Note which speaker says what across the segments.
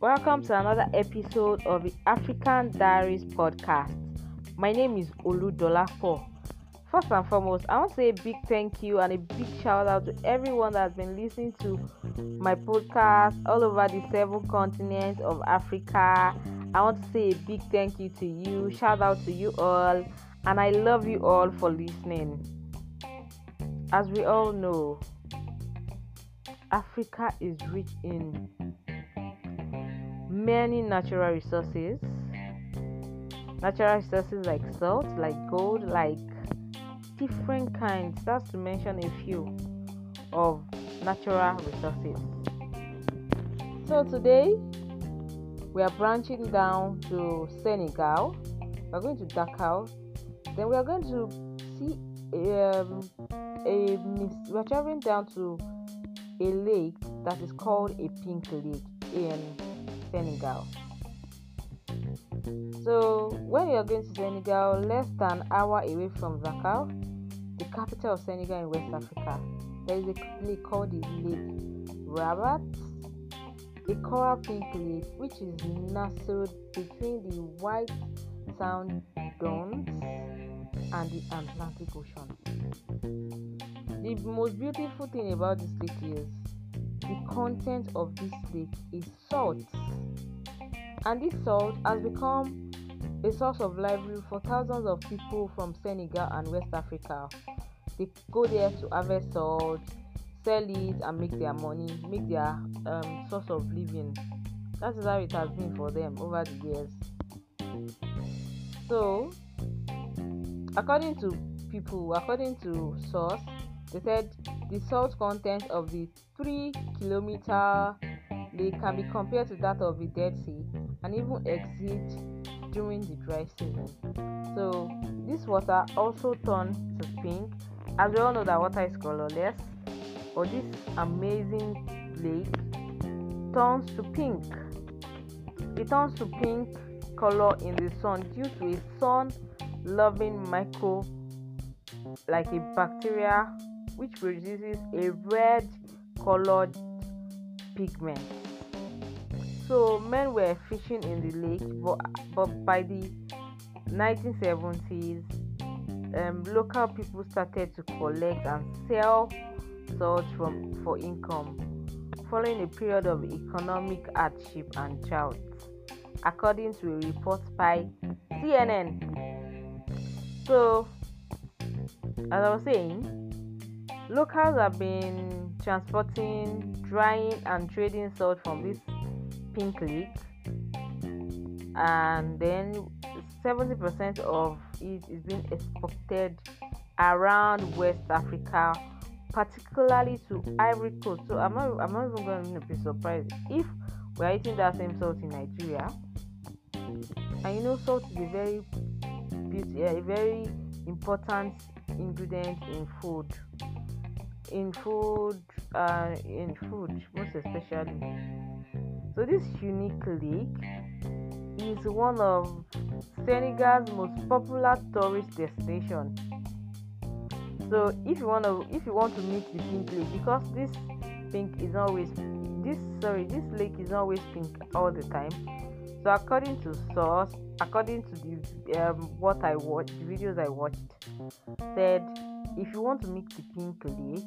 Speaker 1: Welcome to another episode of the African Diaries podcast. My name is Olu Dolapo. First and foremost, I want to say a big thank you and a big shout out to everyone that has been listening to my podcast all over the seven continents of Africa. I want to say a big thank you to you, shout out to you all, and I love you all for listening. As we all know, Africa is rich in many natural resources. Natural resources like salt, like gold, like different kinds. just to mention a few of natural resources. So today we are branching down to Senegal. We're going to Dakar. Then we are going to see um, a we're traveling down to a lake that is called a pink lake in Senegal. So when you are going to Senegal, less than an hour away from Dakar, the capital of Senegal in West Africa, there is a lake called the Lake Retba, a coral pink lake which is nestled between the White Sand Dunes and the Atlantic Ocean. The most beautiful thing about this lake is content of this lake is salt, and this salt has become a source of livelihood for thousands of people from Senegal and West Africa. They go there to harvest salt, sell it, and make their money, make their um, source of living. That is how it has been for them over the years. So, according to people, according to source, they said the salt content of the 3 kilometer lake can be compared to that of the Dead Sea and even exceed during the dry season. So, this water also turns to pink. As we all know that water is colorless, but this amazing lake turns to pink. It turns to pink color in the sun due to a sun loving micro like a bacteria which produces a red colored pigment. So men were fishing in the lake, but, but by the 1970s, um, local people started to collect and sell salt from for income, following a period of economic hardship and drought, according to a report by CNN. So, as I was saying, Locals have been transporting, drying, and trading salt from this pink lake, and then 70% of it is being exported around West Africa, particularly to Ivory Coast. So I'm not, I'm not even going to be surprised if we're eating that same salt in Nigeria. And you know, salt is a very beauty, a very important ingredient in food in food uh, in food most especially. So this unique lake is one of senegal's most popular tourist destination. So if you want to if you want to meet the pink lake because this pink is always this sorry this lake is always pink all the time. So according to source according to the um, what i watched the videos i watched said if you want to meet the pink lake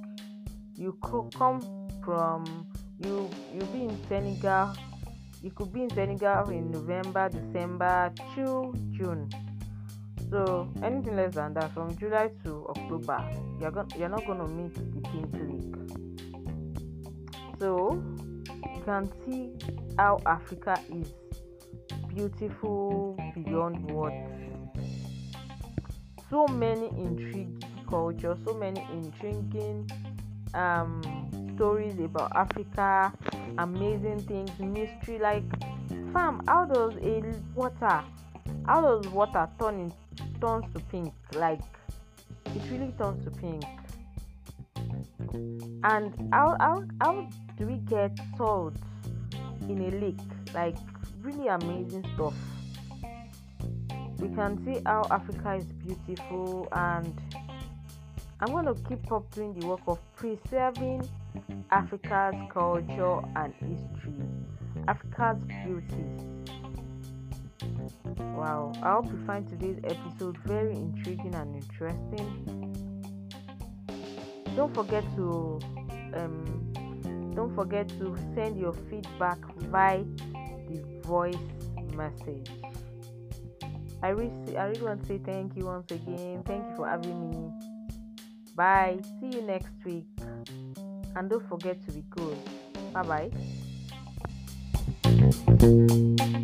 Speaker 1: you could come from you you be in senegal. You could be in senegal in november december to june. So anything less than that from july to october you're, go- you're not to meet the pink lake so you can see how africa is beautiful beyond words. So many intriguing culture so many intriguing um, stories about Africa, amazing things, mystery. Like, fam, how does a water, how does water turn in, turns to pink? Like, it really turns to pink. And how how how do we get salt in a lake? Like, really amazing stuff. We can see how Africa is beautiful and I'm going to keep up doing the work of preserving Africa's culture and history. Africa's beauty. Wow, I hope you find today's episode very intriguing and interesting. Don't forget to um, don't forget to send your feedback via the voice message. I really, I really want to say thank you once again. Thank you for having me. Bye. See you next week. And don't forget to be good. Bye bye.